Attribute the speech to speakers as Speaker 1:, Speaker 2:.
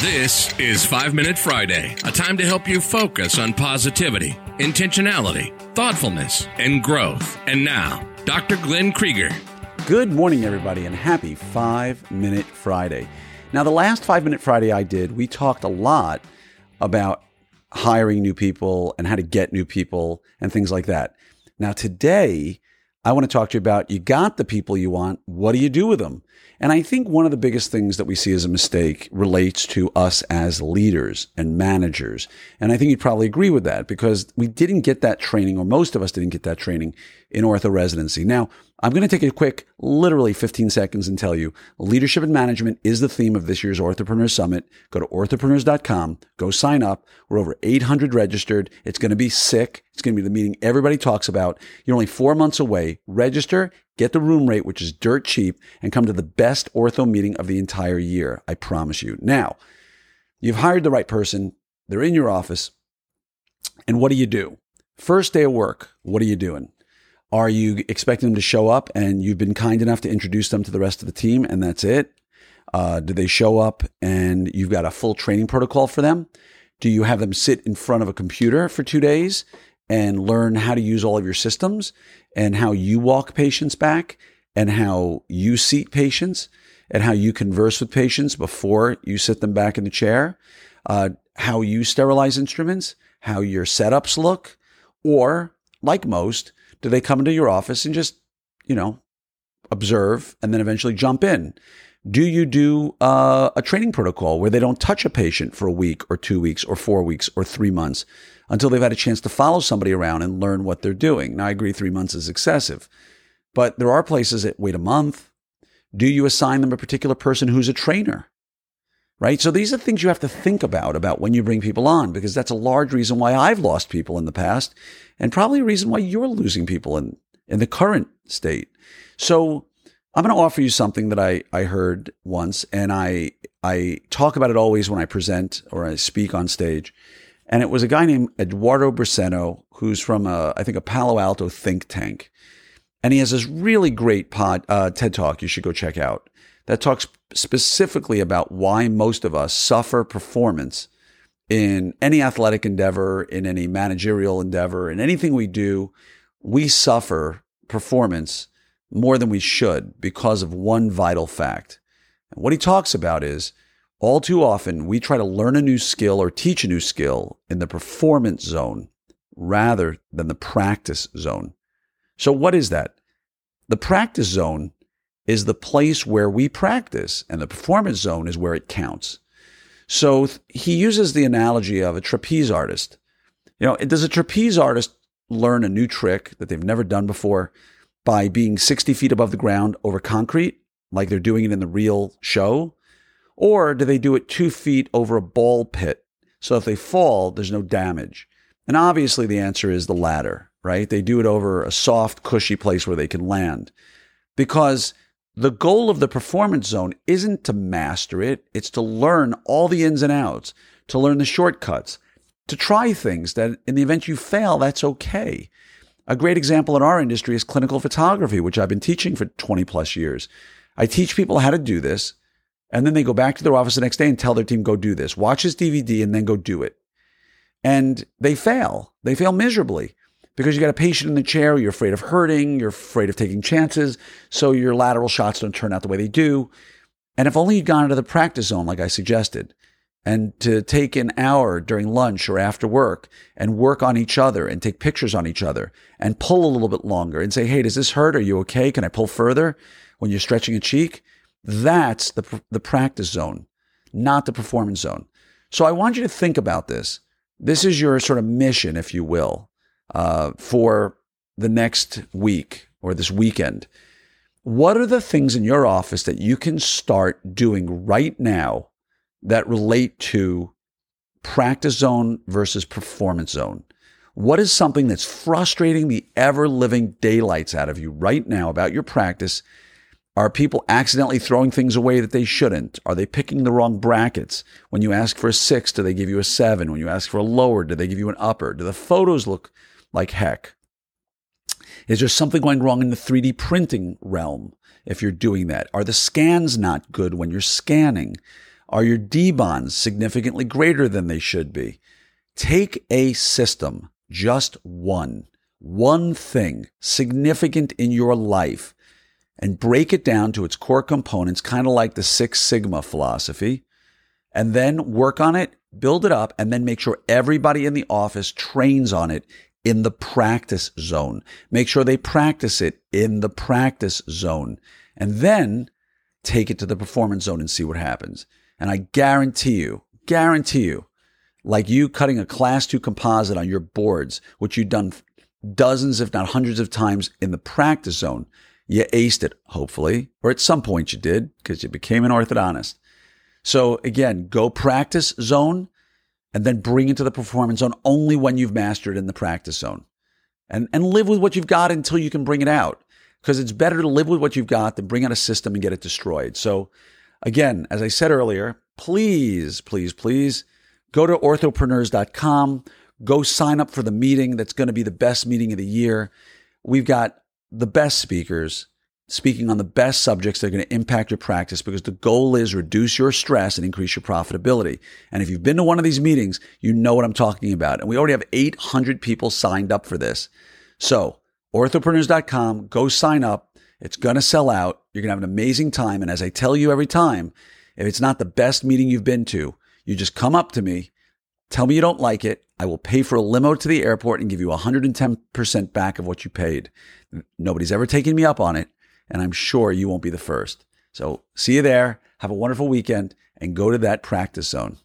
Speaker 1: This is 5 Minute Friday, a time to help you focus on positivity, intentionality, thoughtfulness, and growth. And now, Dr. Glenn Krieger.
Speaker 2: Good morning, everybody, and happy 5 Minute Friday. Now, the last 5 Minute Friday I did, we talked a lot about hiring new people and how to get new people and things like that. Now, today, I want to talk to you about you got the people you want. What do you do with them? And I think one of the biggest things that we see as a mistake relates to us as leaders and managers. And I think you'd probably agree with that because we didn't get that training, or most of us didn't get that training in ortho residency. Now, I'm going to take a quick, literally 15 seconds and tell you leadership and management is the theme of this year's Orthopreneur Summit. Go to orthopreneurs.com, go sign up. We're over 800 registered. It's going to be sick. It's going to be the meeting everybody talks about. You're only four months away. Register, get the room rate, which is dirt cheap, and come to the best ortho meeting of the entire year. I promise you. Now, you've hired the right person. They're in your office. And what do you do? First day of work, what are you doing? Are you expecting them to show up and you've been kind enough to introduce them to the rest of the team and that's it? Uh, do they show up and you've got a full training protocol for them? Do you have them sit in front of a computer for two days and learn how to use all of your systems and how you walk patients back and how you seat patients and how you converse with patients before you sit them back in the chair, uh, how you sterilize instruments, how your setups look, or like most, do they come into your office and just, you know, observe and then eventually jump in? Do you do uh, a training protocol where they don't touch a patient for a week or two weeks or four weeks or three months until they've had a chance to follow somebody around and learn what they're doing? Now, I agree three months is excessive, but there are places that wait a month. Do you assign them a particular person who's a trainer? Right. So these are things you have to think about, about when you bring people on, because that's a large reason why I've lost people in the past and probably a reason why you're losing people in, in the current state. So I'm going to offer you something that I, I heard once and I, I talk about it always when I present or I speak on stage. And it was a guy named Eduardo Briceño, who's from a, I think a Palo Alto think tank. And he has this really great pod, uh, TED talk you should go check out that talks specifically about why most of us suffer performance in any athletic endeavor, in any managerial endeavor, in anything we do, we suffer performance more than we should because of one vital fact. And what he talks about is all too often we try to learn a new skill or teach a new skill in the performance zone rather than the practice zone. So, what is that? The practice zone is the place where we practice, and the performance zone is where it counts. So he uses the analogy of a trapeze artist. You know, does a trapeze artist learn a new trick that they've never done before by being 60 feet above the ground over concrete, like they're doing it in the real show? Or do they do it two feet over a ball pit? So if they fall, there's no damage. And obviously the answer is the latter, right? They do it over a soft, cushy place where they can land. Because the goal of the performance zone isn't to master it, it's to learn all the ins and outs, to learn the shortcuts, to try things that in the event you fail, that's okay. A great example in our industry is clinical photography, which I've been teaching for 20 plus years. I teach people how to do this, and then they go back to their office the next day and tell their team, go do this. Watch this DVD and then go do it. And they fail. They fail miserably because you got a patient in the chair, you're afraid of hurting, you're afraid of taking chances, so your lateral shots don't turn out the way they do. And if only you'd gone into the practice zone like I suggested, and to take an hour during lunch or after work and work on each other and take pictures on each other and pull a little bit longer and say, hey, does this hurt? Are you okay? Can I pull further when you're stretching a cheek? That's the, the practice zone, not the performance zone. So I want you to think about this. This is your sort of mission, if you will uh, for the next week or this weekend. What are the things in your office that you can start doing right now that relate to practice zone versus performance zone? What is something that's frustrating the ever living daylights out of you right now about your practice? Are people accidentally throwing things away that they shouldn't? Are they picking the wrong brackets? When you ask for a six, do they give you a seven? When you ask for a lower, do they give you an upper? Do the photos look like heck? Is there something going wrong in the 3D printing realm if you're doing that? Are the scans not good when you're scanning? Are your debonds significantly greater than they should be? Take a system, just one, one thing significant in your life, and break it down to its core components, kind of like the Six Sigma philosophy, and then work on it, build it up, and then make sure everybody in the office trains on it in the practice zone. Make sure they practice it in the practice zone. And then take it to the performance zone and see what happens. And I guarantee you, guarantee you, like you cutting a class two composite on your boards, which you've done dozens, if not hundreds of times in the practice zone, you aced it, hopefully, or at some point you did because you became an orthodontist. So again, go practice zone and then bring it to the performance zone only when you've mastered in the practice zone. And, and live with what you've got until you can bring it out because it's better to live with what you've got than bring out a system and get it destroyed. So again, as I said earlier, please, please, please go to orthopreneurs.com. Go sign up for the meeting that's going to be the best meeting of the year. We've got the best speakers speaking on the best subjects that are going to impact your practice because the goal is reduce your stress and increase your profitability. And if you've been to one of these meetings, you know what I'm talking about. And we already have 800 people signed up for this. So orthopreneurs.com, go sign up. It's going to sell out. You're going to have an amazing time. And as I tell you every time, if it's not the best meeting you've been to, you just come up to me, tell me you don't like it. I will pay for a limo to the airport and give you 110% back of what you paid. Nobody's ever taken me up on it, and I'm sure you won't be the first. So see you there. Have a wonderful weekend and go to that practice zone.